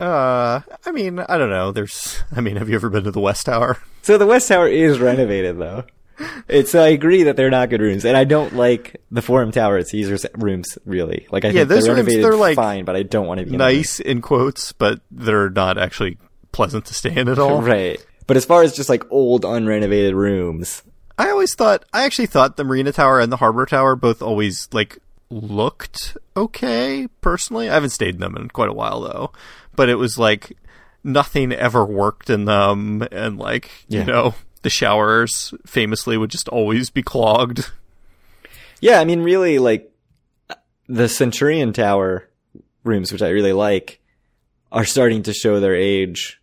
Uh, I mean, I don't know. There's, I mean, have you ever been to the West Tower? So the West Tower is renovated though. It's, I agree that they're not good rooms, and I don't like the Forum Tower at Caesar's rooms really. Like I Yeah, think those they're rooms, they're, like, fine, but I don't want to be in. Nice in quotes, but they're not actually pleasant to stay in at all. right? But as far as just like old unrenovated rooms, I always thought, I actually thought the Marina Tower and the Harbor Tower both always like looked okay. Personally, I haven't stayed in them in quite a while though, but it was like nothing ever worked in them, and like Yeah. you know the showers famously would just always be clogged. yeah, I mean, really, like the Centurion Tower rooms, which I really like, are starting to show their age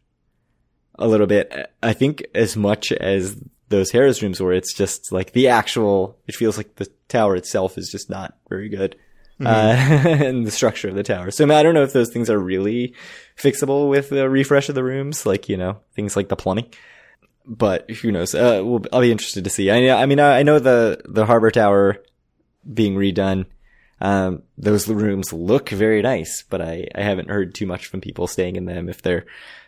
a little bit. I think as much as those Harrah's rooms were, it's just like the actual. It feels like the tower itself is just not very good. Uh, and the structure of the tower. So I, mean, I don't know if those things are really fixable with the refresh of the rooms, like, you know, things like the plumbing. But who knows? Uh, we'll, I'll be interested to see. I, I mean, I, I know the, the harbor tower being redone. Um, those rooms look very nice, but I, I haven't heard too much from people staying in them if they're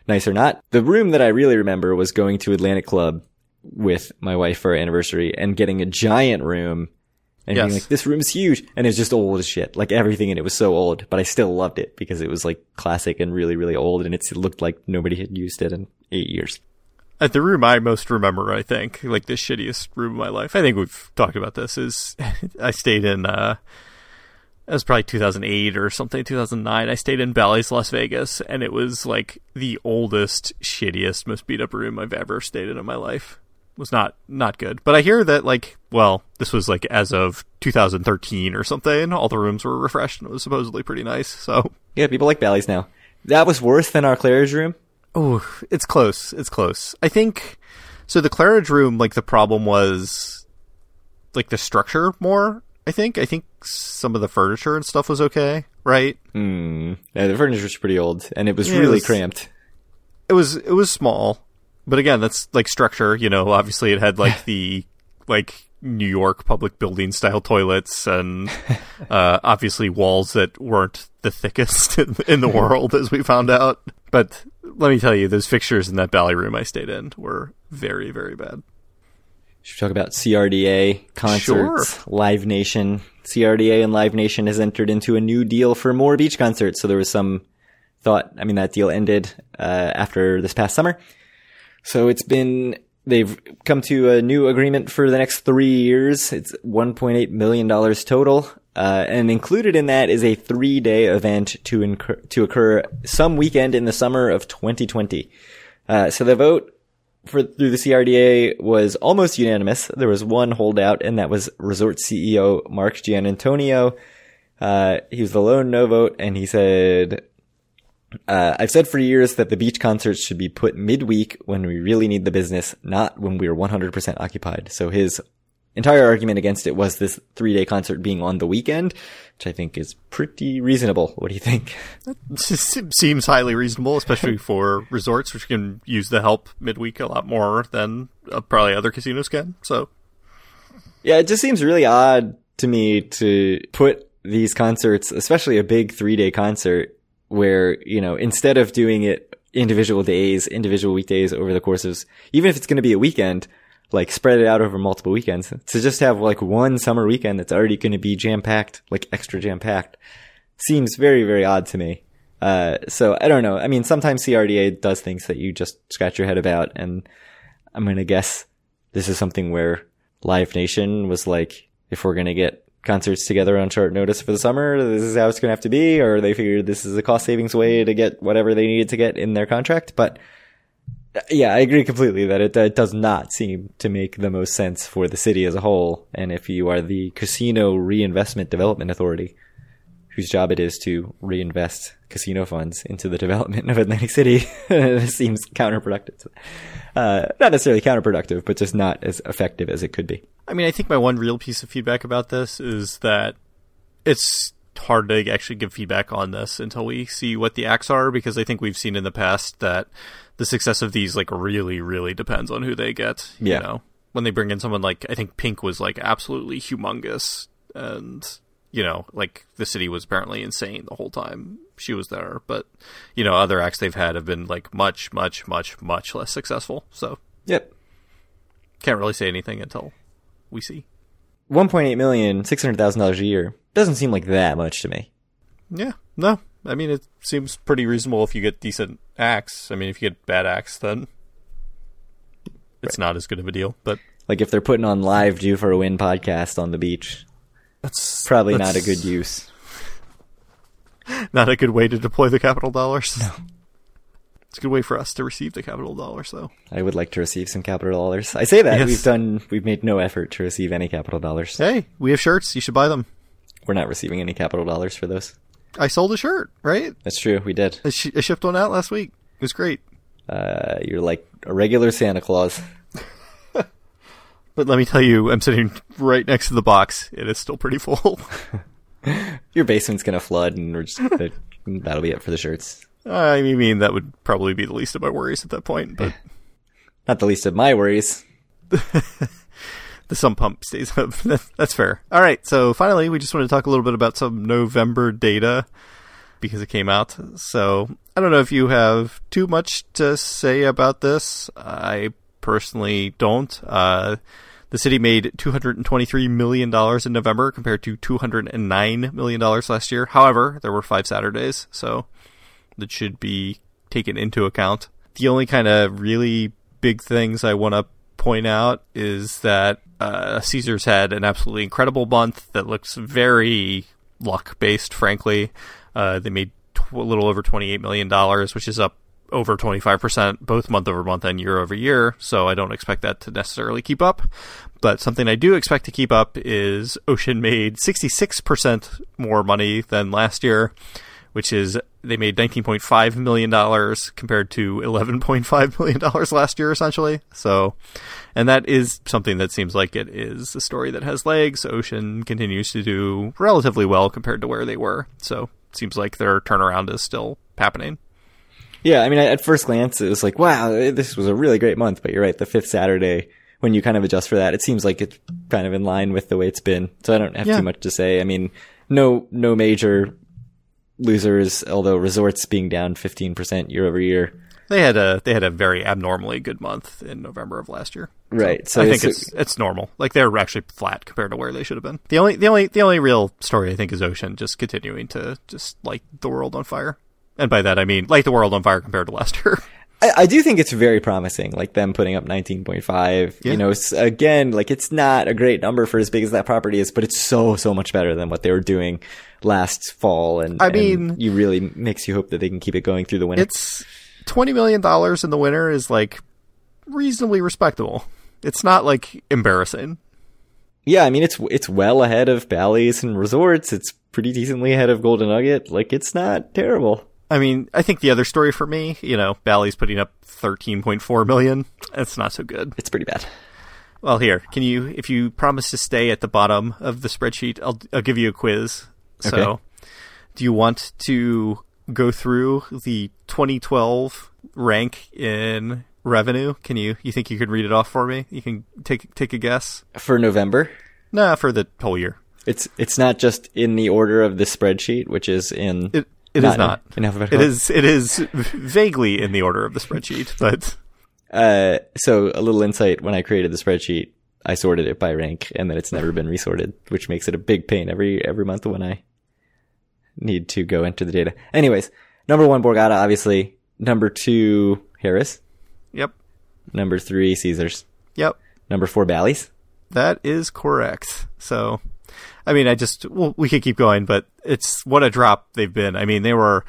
nice or not. The room that I really remember was going to Atlantic Club with my wife for our anniversary and getting a giant room and being Yes. like, this room's huge. And it's just old as shit. Like everything in it was so old, but I still loved it because it was like classic and really, really old. And it looked like nobody had used it in eight years. At the room I most remember, I think, like the shittiest room of my life. I think we've talked about this. Is I stayed in. uh It was probably 2008 or something, 2009. I stayed in Bally's Las Vegas, and it was like the oldest, shittiest, most beat up room I've ever stayed in in my life. It was not not good. But I hear that like, well, this was like as of 2013 or something. All the rooms were refreshed, and it was supposedly pretty nice. So Yeah, people like Bally's now. That was worse than our Claridge room. Oh, it's close. It's close. I think so. The Claridge room, like the problem was like the structure more. I think. I think some of the furniture and stuff was okay, right? Hmm. Yeah, the furniture was pretty old and it was Yeah, it really was- cramped. It was it was small, but again, that's like structure. You know, obviously it had like the like New York public building style toilets and uh, obviously walls that weren't the thickest in, in the world, as we found out. But let me tell you, those fixtures in that Bally room I stayed in were very very bad. Should we talk about CRDA concerts, Live Nation? CRDA and Live Nation has entered into a new deal for more beach concerts. So there was some thought, I mean, that deal ended, uh, after this past summer. So it's been, they've come to a new agreement for the next three years. It's $1.8 million total. Uh, and included in that is a three day event to to occur some weekend in the summer of 2020. Uh, so the vote for through the CRDA was almost unanimous. There was one holdout, and that was resort CEO Mark Giannantonio. Uh, he was the lone no vote, and he said, uh, "I've said for years that the beach concerts should be put midweek when we really need the business, not when we're 100% occupied." So his entire argument against it was this three-day concert being on the weekend, which I think is pretty reasonable. What do you think? seems highly reasonable, especially for resorts, which can use the help midweek a lot more than uh, probably other casinos can. So, Yeah, it just seems really odd to me to put these concerts, especially a big three day concert, where, you know, instead of doing it individual days, individual weekdays over the course of, even if it's going to be a weekend, like spread it out over multiple weekends, to just have like one summer weekend that's already going to be jam packed, like extra jam packed, seems very, very odd to me. Uh, so I don't know. I mean, sometimes CRDA does things that you just scratch your head about, and I'm going to guess this is something where Live Nation was like, if we're going to get concerts together on short notice for the summer. This is how it's going to have to be, or they figured this is a cost savings way to get whatever they needed to get in their contract. But yeah, I agree completely that it, it does not seem to make the most sense for the city as a whole. And if you are the Casino Reinvestment Development Authority, whose job it is to reinvest casino funds into the development of Atlantic City, it seems counterproductive. Uh, not necessarily counterproductive, but just not as effective as it could be. I mean, I think my one real piece of feedback about this is that it's hard to actually give feedback on this until we see what the acts are because I think we've seen in the past that the success of these like really really depends on who they get, Yeah. you know. When they bring in someone like I think Pink was like absolutely humongous and you know, like the city was apparently insane the whole time she was there, but you know, other acts they've had have been like much much much much less successful. So, Yep. can't really say anything until we see. 1.8 million, $600,000 a year doesn't seem like that much to me. Yeah, no. I mean, it seems pretty reasonable if you get decent acts. I mean, if you get bad acts, then it's not as good of a deal. But Like if they're putting on live due for a win podcast on the beach, that's probably not a good use. Not a good way to deploy the capital dollars. No. It's a good way for us to receive the capital dollars, though. I would like to receive some capital dollars. I say that Yes. we've done, we've made no effort to receive any capital dollars. Hey, we have shirts. You should buy them. We're not receiving any capital dollars for those. I sold a shirt, right? That's true. We did. I, sh- I shipped one out last week. It was great. Uh, you're like a regular Santa Claus. But let me tell you, I'm sitting right next to the box. It is still pretty full. Your basement's gonna flood, and we're just that, that'll be it for the shirts. I mean, that would probably be the least of my worries at that point. But Not the least of my worries. The sump pump stays up. That's fair. All right. So finally, we just want to talk a little bit about some November data because it came out. So I don't know if you have too much to say about this. I personally don't. Uh, the city made $223 million in November compared to $209 million last year. However, there were five Saturdays, so that should be taken into account. The only kind of really big things I want to point out is that uh, Caesars had an absolutely incredible month that looks very luck based, frankly. Uh, they made tw- a little over $28 million, which is up over 25% both month over month and year over year. So I don't expect that to necessarily keep up. But something I do expect to keep up is Ocean made 66% more money than last year, which is they made $19.5 million compared to $11.5 million last year, essentially. So, and that is something that seems like it is a story that has legs. Ocean continues to do relatively well compared to where they were. So, it seems like their turnaround is still happening. Yeah, I mean, at first glance, it was like, wow, this was a really great month. But you're right, the fifth Saturday, when you kind of adjust for that, it seems like it's kind of in line with the way it's been. So I don't have Yeah. too much to say. I mean, no, no major losers, although resorts being down 15% year over year. They had a they had a very abnormally good month in November of last year. Right, so I think it's- it's it's normal. Like they're actually flat compared to where they should have been. The only the only the only real story I think is Ocean just continuing to just light the world on fire. And by that I mean light the world on fire compared to last year. I, I do think it's very promising, like them putting up 19.5. Yeah. You know, again, like it's not a great number for as big as that property is, but it's so, so much better than what they were doing last fall. And I and mean- you really makes you hope that they can keep it going through the winter. it's twenty million dollars in the winter is like reasonably respectable. It's not like embarrassing. Yeah, I mean it's it's well ahead of Bally's and resorts. It's pretty decently ahead of Golden Nugget. Like it's not terrible. I mean, I think the other story for me, you know, Bally's putting up thirteen point four million. That's not so good. It's pretty bad. Well, here, can you, if you promise to stay at the bottom of the spreadsheet, I'll, I'll give you a quiz. So, Okay. do you want to go through the 2012 rank in revenue? Can you, you think you could read it off for me? You can take, take a guess? For November, Nah, for the whole year. it's it's not just in the order of the spreadsheet, which is in It, it is Not in- not. in alphabetical? It is, it is vaguely in the order of the spreadsheet, but Uh, so a little insight when I created the spreadsheet, I sorted it by rank and then it's never been resorted, which makes it a big pain every, every month when I need to go enter the data. Anyways, number one, Borgata, obviously. Number two, Harrah's. yep, Number three, Caesars. yep. Number four, Bally's. That is correct. So, I mean, I just well, we could keep going, but it's what a drop they've been. I mean, they were.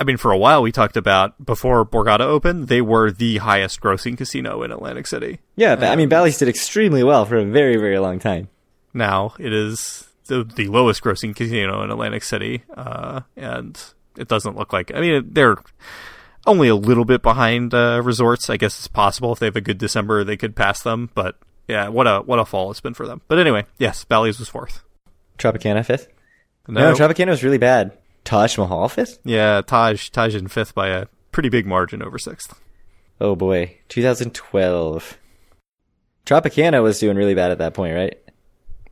I mean, for a while we talked about before Borgata opened, they were the highest grossing casino in Atlantic City. Yeah, but, I mean, Bally's did extremely well for a very, very long time. Now it is the, the lowest grossing casino in Atlantic City, uh, and it doesn't look like. I mean, they're only a little bit behind uh, resorts. I guess it's possible if they have a good December, they could pass them. But yeah, what a what a fall it's been for them. But anyway, yes, Bally's was fourth. Tropicana fifth. No, no Tropicana was really bad. Taj Mahal fifth. Yeah, Taj Taj in fifth by a pretty big margin over sixth. Oh boy, 2012. Tropicana was doing really bad at that point, right?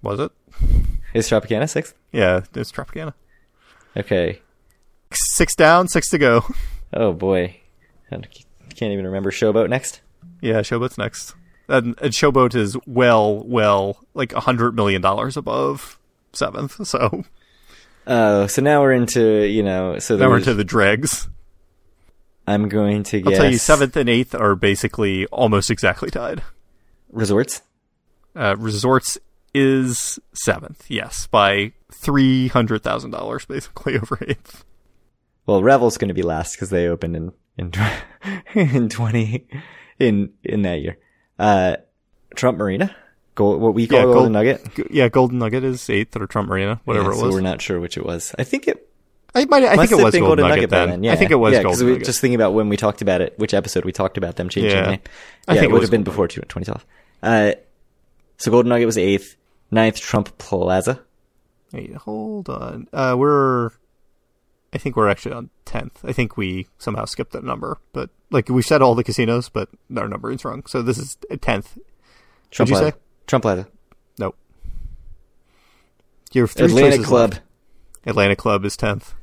Was it? Is Tropicana sixth? Yeah, it's Tropicana. Okay. Six down, six to go. Oh boy, I can't even remember Showboat next. Yeah, Showboat's next. And, and Showboat is well, well, like a hundred million dollars above seventh. So Oh, so now we're into you know. So now we're into the dregs. I'm going to I'll tell you, seventh and eighth are basically almost exactly tied. resorts. Uh, Resorts is seventh, yes, by three hundred thousand dollars, basically over eighth. Well, Revel's going to be last because they opened in in in twenty in in that year. Uh, Trump Marina, Gold, what we call Yeah, Golden Gold- Nugget. G- Yeah, Golden Nugget is eighth, or Trump Marina, whatever Yeah, it so was. we're not sure which it was. I think it. I might. I think it was Golden, Golden Nugget, by then. Yeah, I think it was yeah, 'cause Golden we just thinking about when we talked about it, which episode we talked about them changing Yeah. the name. I think it it would have been before 2012. Uh, so Golden Nugget was eighth, ninth Trump Plaza. Wait, hold on. Uh, we're. I think we're actually on tenth. I think we somehow skipped that number, but like we said all the casinos, but our numbering's wrong. So this is tenth. Trump you Plaza. say? Trump Plaza. Nope. Your three Atlantic choices Club, left. Atlantic Club is tenth.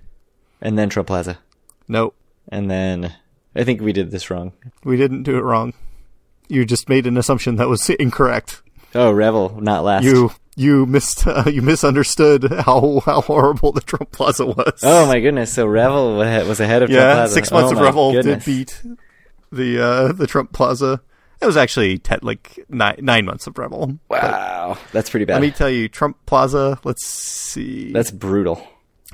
and then Trump Plaza, Nope. and then I think we did this wrong. We didn't do it wrong. You just made an assumption that was incorrect. Oh, Revel, not last. You you missed uh, you misunderstood how how horrible the Trump Plaza was. Oh my goodness! So Revel was ahead of Trump yeah, Plaza. six months Oh of Revel goodness. did beat the uh, the Trump Plaza. It was actually like nine nine months of Revel. Wow, that's pretty bad. Let me tell you, Trump Plaza. Let's see. that's brutal.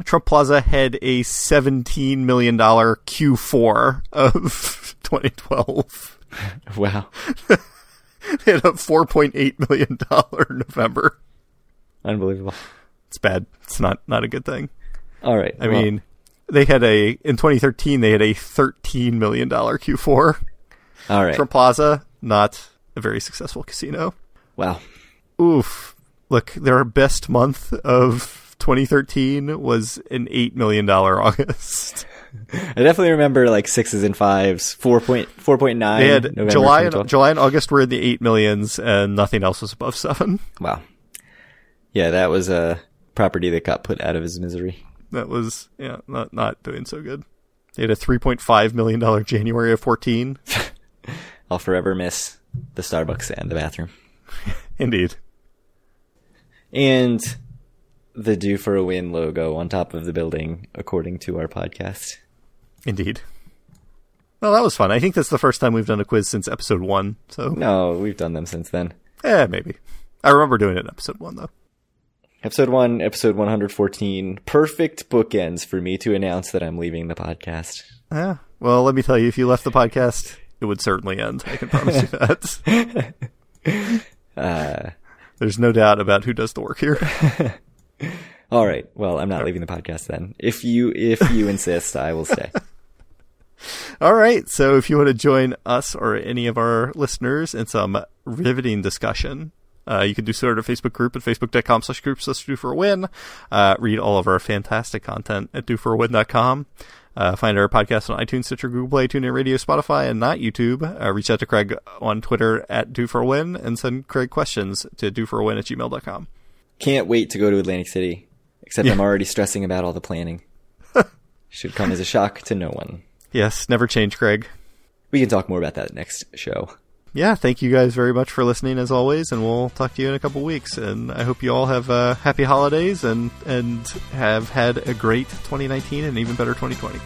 Trump Plaza had a seventeen million dollar Q4 of 2012. Wow, They had a four point eight million dollar November. unbelievable. It's bad. It's not not a good thing. All right. I well, mean, they had a in 2013 they had a 13 million dollar Q4. all right. Trump Plaza, not a very successful casino. Wow. Oof. Look, their best month of 2013 was an eight million dollar August. I definitely remember like sixes and fives. Four point four point nine. They had November July and July and August were in the eight millions, and nothing else was above seven. Wow. Yeah, that was a property that got put out of his misery. That was yeah, not not doing so good. They had a 3.5 million dollar January of 14. I'll forever miss the Starbucks and the bathroom. Indeed. And the Due for a Win logo on top of the building, according to our podcast. Indeed. Well, that was fun. I think that's the first time we've done a quiz since episode one. So, No, we've done them since then. eh, maybe. I remember doing it in episode one, though. Episode 1, episode 114. Perfect bookends for me to announce that I'm leaving the podcast. Yeah. Well, let me tell you, if you left the podcast, it would certainly end. I can promise you that. Uh, There's no doubt about who does the work here. all right. Well, I'm not leaving the podcast then. If you if you insist, I will stay. All right. So if you want to join us or any of our listeners in some riveting discussion, uh, you can do so at our Facebook group at facebook.com slash groups slash due for a win. Uh, read all of our fantastic content at dueforawin.com. Uh, find our podcast on iTunes, Stitcher, Google Play, TuneIn Radio, Spotify, and not YouTube. Uh, reach out to Craig on Twitter at due for win and send Craig questions to due for win at gmail.com. Can't wait to go to Atlantic City. Except I'm already stressing about all the planning. Should come as a shock to no one. Yes, never change, Craig. We can talk more about that next show. Yeah, thank you guys very much for listening as always, and we'll talk to you in a couple weeks. And I hope you all have uh, happy holidays and and have had a great 2019 and even better 2020.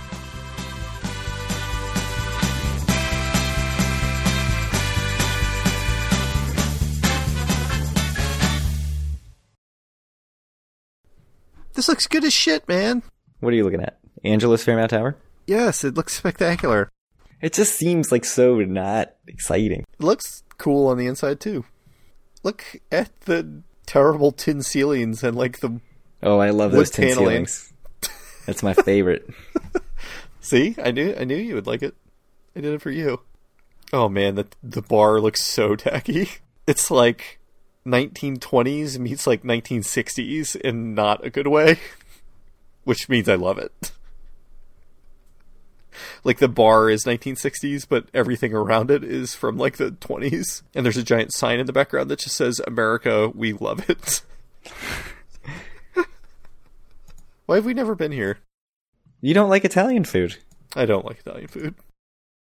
This looks good as shit, man. What are you looking at? Angeles Fairmount Tower? Yes, it looks spectacular. It just seems like so not exciting. It looks cool on the inside too. Look at the terrible tin ceilings and like the Oh, I love those tin paneling. ceilings. That's my favorite. See, I knew I knew you would like it. I did it for you. Oh man, the the bar looks so tacky. It's like 1920s meets like 1960s in not a good way, which means I love it. Like the bar is 1960s, but everything around it is from like the 20s, and there's a giant sign in the background that just says "America, we love it." Why have we never been here? you don't like Italian food. I don't like Italian food.